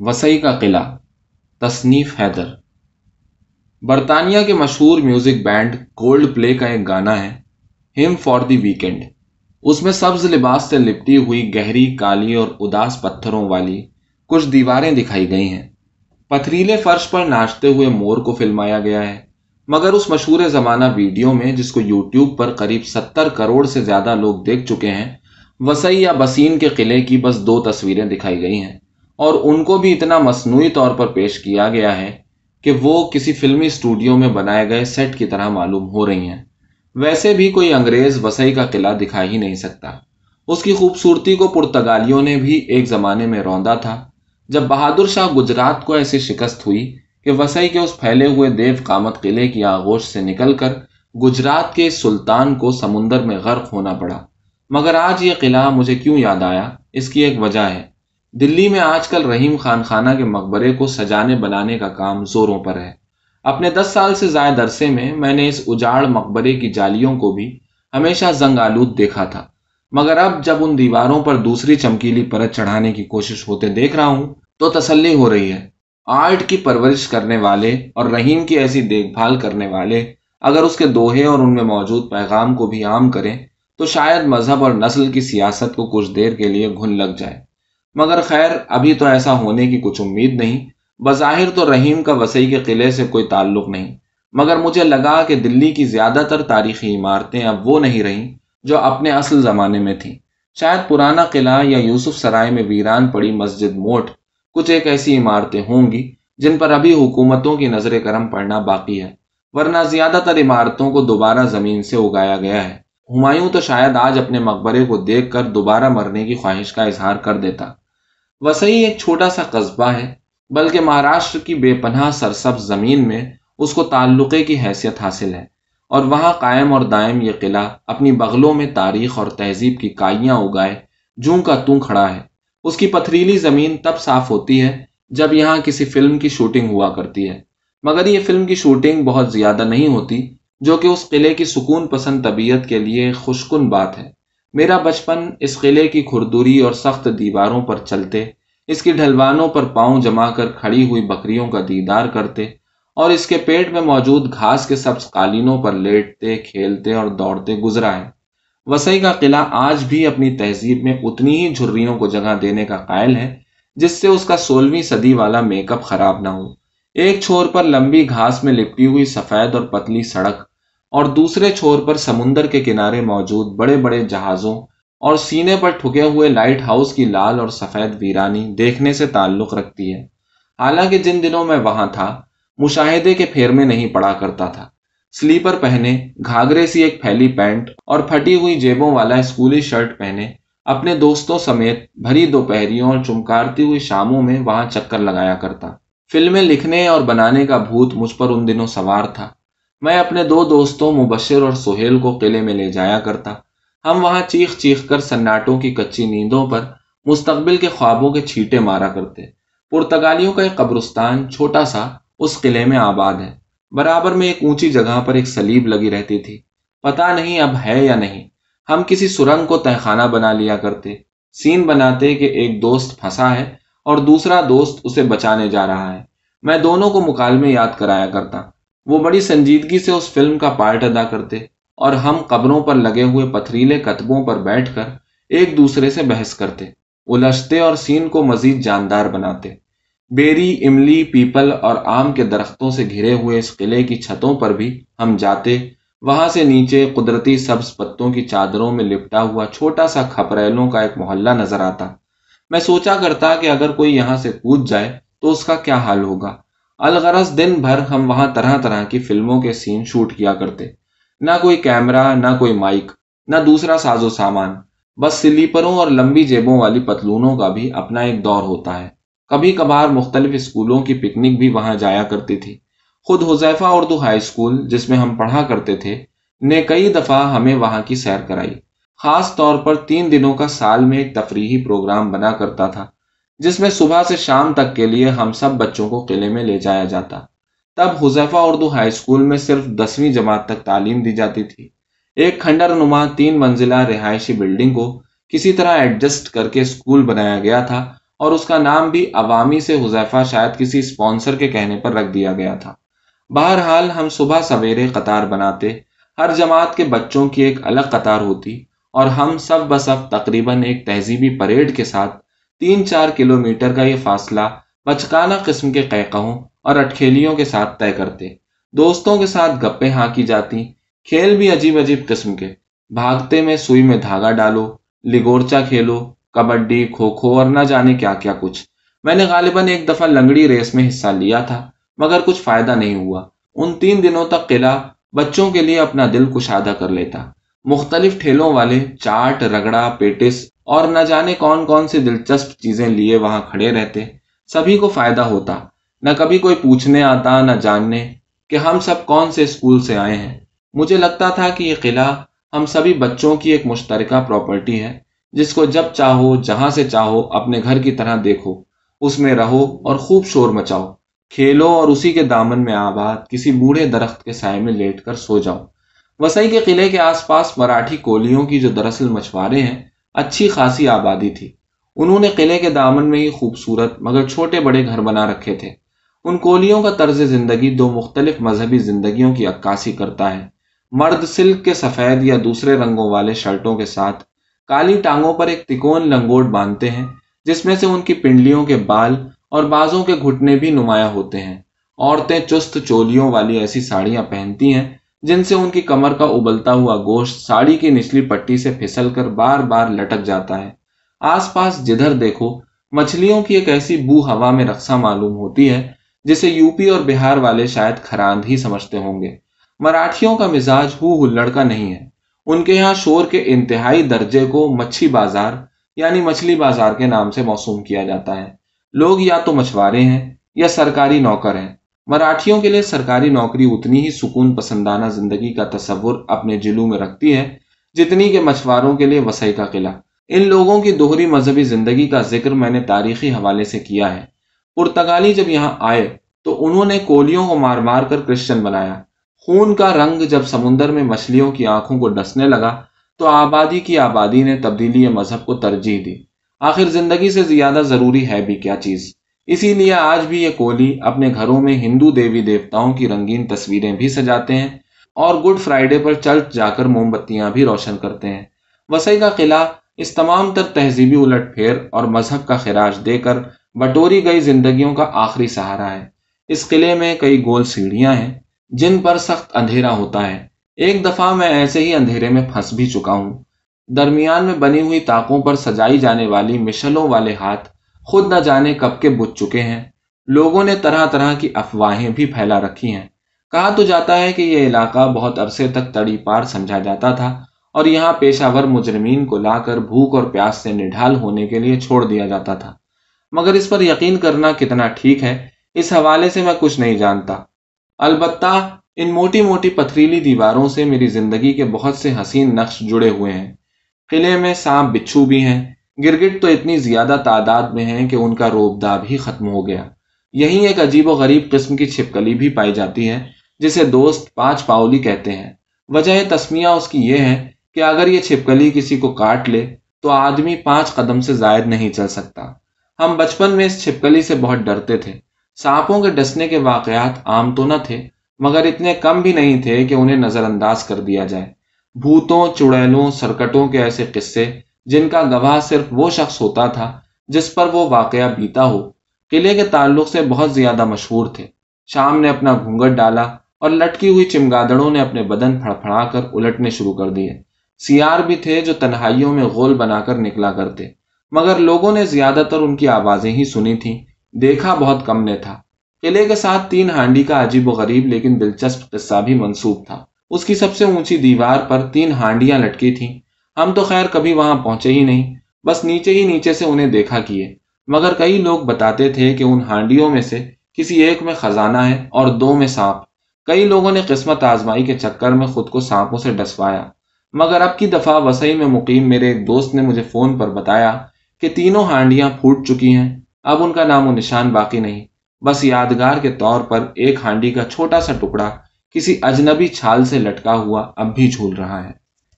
وسئی کا قلعہ، تصنیف حیدر۔ برطانیہ کے مشہور میوزک بینڈ گولڈ پلے کا ایک گانا ہے ہم فار دی ویکینڈ اس میں سبز لباس سے لپٹی ہوئی گہری، کالی اور اداس پتھروں والی کچھ دیواریں دکھائی گئی ہیں۔ پتھریلے فرش پر ناچتے ہوئے مور کو فلمایا گیا ہے، مگر اس مشہور زمانہ ویڈیو میں، جس کو یوٹیوب پر قریب ستر کروڑ سے زیادہ لوگ دیکھ چکے ہیں، وسیع یا بسین کے قلعے کی بس دو تصویریں دکھائی گئی ہیں۔ اور ان کو بھی اتنا مصنوعی طور پر پیش کیا گیا ہے کہ وہ کسی فلمی اسٹوڈیو میں بنائے گئے سیٹ کی طرح معلوم ہو رہی ہیں۔ ویسے بھی کوئی انگریز وسیع کا قلعہ دکھا ہی نہیں سکتا۔ اس کی خوبصورتی کو پرتگالیوں نے بھی ایک زمانے میں روندا تھا۔ جب بہادر شاہ گجرات کو ایسی شکست ہوئی کہ وسیع کے اس پھیلے ہوئے دیو کامت قلعے کی آغوش سے نکل کر گجرات کے سلطان کو سمندر میں غرق ہونا پڑا۔ مگر آج یہ قلعہ مجھے کیوں یاد آیا؟ اس کی ایک وجہ ہے۔ دلی میں آج کل رحیم خان خانہ کے مقبرے کو سجانے بنانے کا کام زوروں پر ہے۔ اپنے دس سال سے زائد عرصے میں میں نے اس اجاڑ مقبرے کی جالیوں کو بھی ہمیشہ زنگ آلود دیکھا تھا۔ مگر اب جب ان دیواروں پر دوسری چمکیلی پرت چڑھانے کی کوشش ہوتے دیکھ رہا ہوں تو تسلی ہو رہی ہے۔ آرٹ کی پرورش کرنے والے اور رحیم کی ایسی دیکھ بھال کرنے والے اگر اس کے دوہے اور ان میں موجود پیغام کو بھی عام کریں تو شاید مذہب اور نسل کی سیاست کو کچھ دیر کے لیے گھن لگ جائے۔ مگر خیر، ابھی تو ایسا ہونے کی کچھ امید نہیں۔ بظاہر تو رحیم کا وسیع کے قلعے سے کوئی تعلق نہیں۔ مگر مجھے لگا کہ دلی کی زیادہ تر تاریخی عمارتیں اب وہ نہیں رہیں جو اپنے اصل زمانے میں تھیں۔ شاید پرانا قلعہ یا یوسف سرائے میں ویران پڑی مسجد موٹ کچھ ایک ایسی عمارتیں ہوں گی جن پر ابھی حکومتوں کی نظر کرم پڑنا باقی ہے۔ ورنہ زیادہ تر عمارتوں کو دوبارہ زمین سے اگایا گیا ہے۔ ہمایوں تو شاید آج اپنے مقبرے کو دیکھ کر دوبارہ مرنے کی خواہش کا اظہار کر دیتا۔ وسیع ایک چھوٹا سا قصبہ ہے، بلکہ مہاراشٹر کی بے پناہ سرسب زمین میں اس کو تعلقے کی حیثیت حاصل ہے۔ اور وہاں قائم اور دائم یہ قلعہ اپنی بغلوں میں تاریخ اور تہذیب کی کائیاں اگائے، جوں کا توں کھڑا ہے۔ اس کی پتھریلی زمین تب صاف ہوتی ہے جب یہاں کسی فلم کی شوٹنگ ہوا کرتی ہے۔ مگر یہ فلم کی شوٹنگ بہت زیادہ نہیں ہوتی، جو کہ اس قلعے کی سکون پسند طبیعت کے لیے خوشکن بات ہے۔ میرا بچپن اس قلعے کی کھردوری اور سخت دیواروں پر چلتے، اس کی ڈھلوانوں پر پاؤں جما کر کھڑی ہوئی بکریوں کا دیدار کرتے اور اس کے پیٹ میں موجود گھاس کے سبز قالینوں پر لیٹتے، کھیلتے اور دوڑتے گزرا ہے وسیع کا قلعہ آج بھی اپنی تہذیب میں اتنی ہی جھریوں کو جگہ دینے کا قائل ہے، جس سے اس کا سولہویں صدی والا میک اپ خراب نہ ہو۔ ایک چھور پر لمبی گھاس میں لپٹی ہوئی سفید اور پتلی سڑک اور دوسرے چھور پر سمندر کے کنارے موجود بڑے بڑے جہازوں اور سینے پر ٹھکے ہوئے لائٹ ہاؤس کی لال اور سفید ویرانی دیکھنے سے تعلق رکھتی ہے۔ حالانکہ جن دنوں میں وہاں تھا، مشاہدے کے پھیر میں نہیں پڑا کرتا تھا۔ سلیپر پہنے، گھاگرے سی ایک پھیلی پینٹ اور پھٹی ہوئی جیبوں والا اسکولی شرٹ پہنے، اپنے دوستوں سمیت بھری دوپہریوں اور چمکارتی ہوئی شاموں میں وہاں چکر لگایا کرتا۔ فلمیں لکھنے اور بنانے کا بھوت مجھ پر ان دنوں سوار تھا۔ میں اپنے دو دوستوں مبشر اور سہیل کو قلعے میں لے جایا کرتا۔ ہم وہاں چیخ چیخ کر سناٹوں کی کچی نیندوں پر مستقبل کے خوابوں کے چھیٹے مارا کرتے۔ پرتگالیوں کا ایک قبرستان چھوٹا سا اس قلعے میں آباد ہے۔ برابر میں ایک اونچی جگہ پر ایک سلیب لگی رہتی تھی۔ پتا نہیں اب ہے یا نہیں۔ ہم کسی سرنگ کو تہخانہ بنا لیا کرتے۔ سین بناتے کہ ایک دوست پھنسا ہے اور دوسرا دوست اسے بچانے جا رہا ہے۔ میں دونوں کو مکالمے یاد کرایا کرتا۔ وہ بڑی سنجیدگی سے اس فلم کا پارٹ ادا کرتے اور ہم قبروں پر لگے ہوئے پتھریلے کتبوں پر بیٹھ کر ایک دوسرے سے بحث کرتے، الجھتے اور سین کو مزید جاندار بناتے۔ بیری، املی، پیپل اور آم کے درختوں سے گھرے ہوئے اس قلعے کی چھتوں پر بھی ہم جاتے، وہاں سے نیچے قدرتی سبز پتوں کی چادروں میں لپٹا ہوا چھوٹا سا کھپریلوں کا ایک محلہ نظر آتا۔ میں سوچا کرتا کہ اگر کوئی یہاں سے کود جائے تو اس کا کیا حال ہوگا؟ الغرض دن بھر ہم وہاں طرح طرح کی فلموں کے سین شوٹ کیا کرتے۔ نہ کوئی کیمرہ، نہ کوئی مائک، نہ دوسرا ساز و سامان۔ بس سلیپروں اور لمبی جیبوں والی پتلونوں کا بھی اپنا ایک دور ہوتا ہے۔ کبھی کبھار مختلف اسکولوں کی پکنک بھی وہاں جایا کرتی تھی۔ خود حذیفہ اردو ہائی اسکول، جس میں ہم پڑھا کرتے تھے، نے کئی دفعہ ہمیں وہاں کی سیر کرائی۔ خاص طور پر تین دنوں کا سال میں ایک تفریحی پروگرام بنا کرتا تھا۔ جس میں صبح سے شام تک کے لیے ہم سب بچوں کو قلعے میں لے جایا جاتا۔ تب حذیفہ اردو ہائی اسکول میں صرف دسویں جماعت تک تعلیم دی جاتی تھی۔ ایک کھنڈر نما تین منزلہ رہائشی بلڈنگ کو کسی طرح ایڈجسٹ کر کے اسکول بنایا گیا تھا اور اس کا نام بھی عوامی سے حذیفہ شاید کسی اسپانسر کے کہنے پر رکھ دیا گیا تھا۔ بہرحال ہم صبح سویرے قطار بناتے، ہر جماعت کے بچوں کی ایک الگ قطار ہوتی اور ہم سب بصف تقریباً ایک تہذیبی پریڈ کے ساتھ تین چار کلومیٹر کا یہ فاصلہ بچکانہ قسم کے قیقہوں اور اٹکھیلیوں کے ساتھ طے کرتے۔ دوستوں کے ساتھ گپے ہاں کی جاتی۔ کھیل بھی عجیب عجیب قسم کے۔ بھاگتے میں سوئی میں دھاگا ڈالو لگورچا کھیلو، کبڈی، کھوکھو اور نہ جانے کیا کیا کچھ۔ میں نے غالباً ایک دفعہ لنگڑی ریس میں حصہ لیا تھا، مگر کچھ فائدہ نہیں ہوا۔ ان تین دنوں تک قلعہ بچوں کے لیے اپنا دل کشادہ کر لیتا۔ مختلف ٹھیلوں والے چاٹ، رگڑا، پیٹس اور نہ جانے کون کون سی دلچسپ چیزیں لیے وہاں کھڑے رہتے۔ سبھی کو فائدہ ہوتا۔ نہ کبھی کوئی پوچھنے آتا، نہ جاننے کہ ہم سب کون سے اسکول سے آئے ہیں۔ مجھے لگتا تھا کہ یہ قلعہ ہم سبھی بچوں کی ایک مشترکہ پراپرٹی ہے، جس کو جب چاہو، جہاں سے چاہو، اپنے گھر کی طرح دیکھو۔ اس میں رہو اور خوب شور مچاؤ۔ کھیلو اور اسی کے دامن میں آباد، کسی بوڑھے درخت کے سائے میں لیٹ کر سو جاؤ۔ وسائی کے قلعے کے آس پاس مراٹھی کولیوں کی جو دراصل مچھوارے ہیں اچھی خاصی آبادی تھی۔ انہوں نے قلعے کے دامن میں ہی خوبصورت مگر چھوٹے بڑے گھر بنا رکھے تھے۔ ان کولیوں کا طرز زندگی دو مختلف مذہبی زندگیوں کی عکاسی کرتا ہے۔ مرد سلک کے سفید یا دوسرے رنگوں والے شرٹوں کے ساتھ کالی ٹانگوں پر ایک تکون لنگوٹ باندھتے ہیں، جس میں سے ان کی پنڈلیوں کے بال اور بازوں کے گھٹنے بھی نمایاں ہوتے ہیں۔ عورتیں چست چولیوں والی ایسی ساڑیاں پہنتی ہیں جن سے ان کی کمر کا ابلتا ہوا گوشت ساڑی کی نچلی پٹی سے پھسل کر بار بار لٹک جاتا ہے۔ آس پاس جدھر دیکھو، مچھلیوں کی ایک ایسی بو ہوا میں رقصہ معلوم ہوتی ہے، جسے یو پی اور بہار والے شاید کھراند ہی سمجھتے ہوں گے۔ مراٹھیوں کا مزاج ہو ہلڑ کا نہیں ہے۔ ان کے یہاں شور کے انتہائی درجے کو مچھی بازار یعنی مچھلی بازار کے نام سے موسوم کیا جاتا ہے۔ لوگ یا تو مچھوارے ہیں یا سرکاری نوکر ہیں۔ مراٹھیوں کے لیے سرکاری نوکری اتنی ہی سکون پسندانہ زندگی کا تصور اپنے جلو میں رکھتی ہے، جتنی کہ مچھواروں کے لیے وسیع کا قلعہ۔ ان لوگوں کی دوہری مذہبی زندگی کا ذکر میں نے تاریخی حوالے سے کیا ہے۔ پرتگالی جب یہاں آئے تو انہوں نے کولیوں کو مار مار کر کرسچن بنایا۔ خون کا رنگ جب سمندر میں مچھلیوں کی آنکھوں کو ڈسنے لگا تو آبادی کی آبادی نے تبدیلی مذہب کو ترجیح دی۔ آخر زندگی سے زیادہ ضروری ہے بھی کیا چیز؟ اسی لیے آج بھی یہ کولی اپنے گھروں میں ہندو دیوی دیوتاؤں کی رنگین تصویریں بھی سجاتے ہیں اور گڈ فرائیڈے پر چرچ جا کر موم بتیاں بھی روشن کرتے ہیں۔ وسیع کا قلعہ اس تمام تر تہذیبی الٹ پھیر اور مذہب کا خراج دے کر بٹوری گئی زندگیوں کا آخری سہارا ہے۔ اس قلعے میں کئی گول سیڑھیاں ہیں جن پر سخت اندھیرا ہوتا ہے۔ ایک دفعہ میں ایسے ہی اندھیرے میں پھنس بھی چکا ہوں۔ درمیان میں بنی ہوئی تاکوں پر سجائی جانے والی مشلوں والے ہاتھ خود نہ جانے کب کے بج چکے ہیں۔ لوگوں نے طرح طرح کی افواہیں بھی پھیلا رکھی ہیں۔ کہا تو جاتا ہے کہ یہ علاقہ بہت عرصے تک تڑی پار سمجھا جاتا تھا اور یہاں پیشہ ور مجرمین کو لا کر بھوک اور پیاس سے نڈھال ہونے کے لیے چھوڑ دیا جاتا تھا۔ مگر اس پر یقین کرنا کتنا ٹھیک ہے، اس حوالے سے میں کچھ نہیں جانتا۔ البتہ ان موٹی موٹی پتھریلی دیواروں سے میری زندگی کے بہت سے حسین نقش جڑے ہوئے ہیں۔ قلعے میں سانپ بچھو بھی ہیں۔ گرگٹ تو اتنی زیادہ تعداد میں ہیں کہ ان کا روب دا بھی ختم ہو گیا۔ یہی ایک عجیب و غریب قسم کی چھپکلی بھی پائی جاتی ہے، جسے دوست پانچ پاؤلی کہتے ہیں۔ وجہ تسمیہ اس کی یہ ہے کہ اگر یہ چھپکلی کسی کو کاٹ لے، تو آدمی پانچ قدم سے زائد نہیں چل سکتا۔ ہم بچپن میں اس چھپکلی سے بہت ڈرتے تھے۔ سانپوں کے ڈسنے کے واقعات عام تو نہ تھے، مگر اتنے کم بھی نہیں تھے کہ انہیں نظر انداز کر دیا جائے۔ بھوتوں، چڑیلوں، سرکٹوں کے ایسے قصے جن کا گواہ صرف وہ شخص ہوتا تھا جس پر وہ واقعہ بیتا ہو، قلعے کے تعلق سے بہت زیادہ مشہور تھے۔ شام نے اپنا گھونگٹ ڈالا اور لٹکی ہوئی چمگادڑوں نے اپنے بدن پھڑ پھڑا کر الٹنے شروع کر دیے۔ سیار بھی تھے جو تنہائیوں میں غول بنا کر نکلا کرتے، مگر لوگوں نے زیادہ تر ان کی آوازیں ہی سنی تھیں۔ دیکھا بہت کم نے تھا۔ قلعے کے ساتھ تین ہانڈی کا عجیب و غریب لیکن دلچسپ قصہ بھی منسوب تھا۔ اس کی سب سے اونچی دیوار پر تین ہانڈیاں لٹکی تھیں۔ ہم تو خیر کبھی وہاں پہنچے ہی نہیں، بس نیچے ہی نیچے سے انہیں دیکھا کیے۔ مگر کئی لوگ بتاتے تھے کہ ان ہانڈیوں میں سے کسی ایک میں خزانہ ہے اور دو میں سانپ۔ کئی لوگوں نے قسمت آزمائی کے چکر میں خود کو سانپوں سے ڈسوایا۔ مگر اب کی دفعہ وسیع میں مقیم میرے ایک دوست نے مجھے فون پر بتایا کہ تینوں ہانڈیاں پھوٹ چکی ہیں۔ اب ان کا نام و نشان باقی نہیں۔ بس یادگار کے طور پر ایک ہانڈی کا چھوٹا سا ٹکڑا کسی اجنبی چھال سے لٹکا ہوا اب بھی جھول رہا ہے۔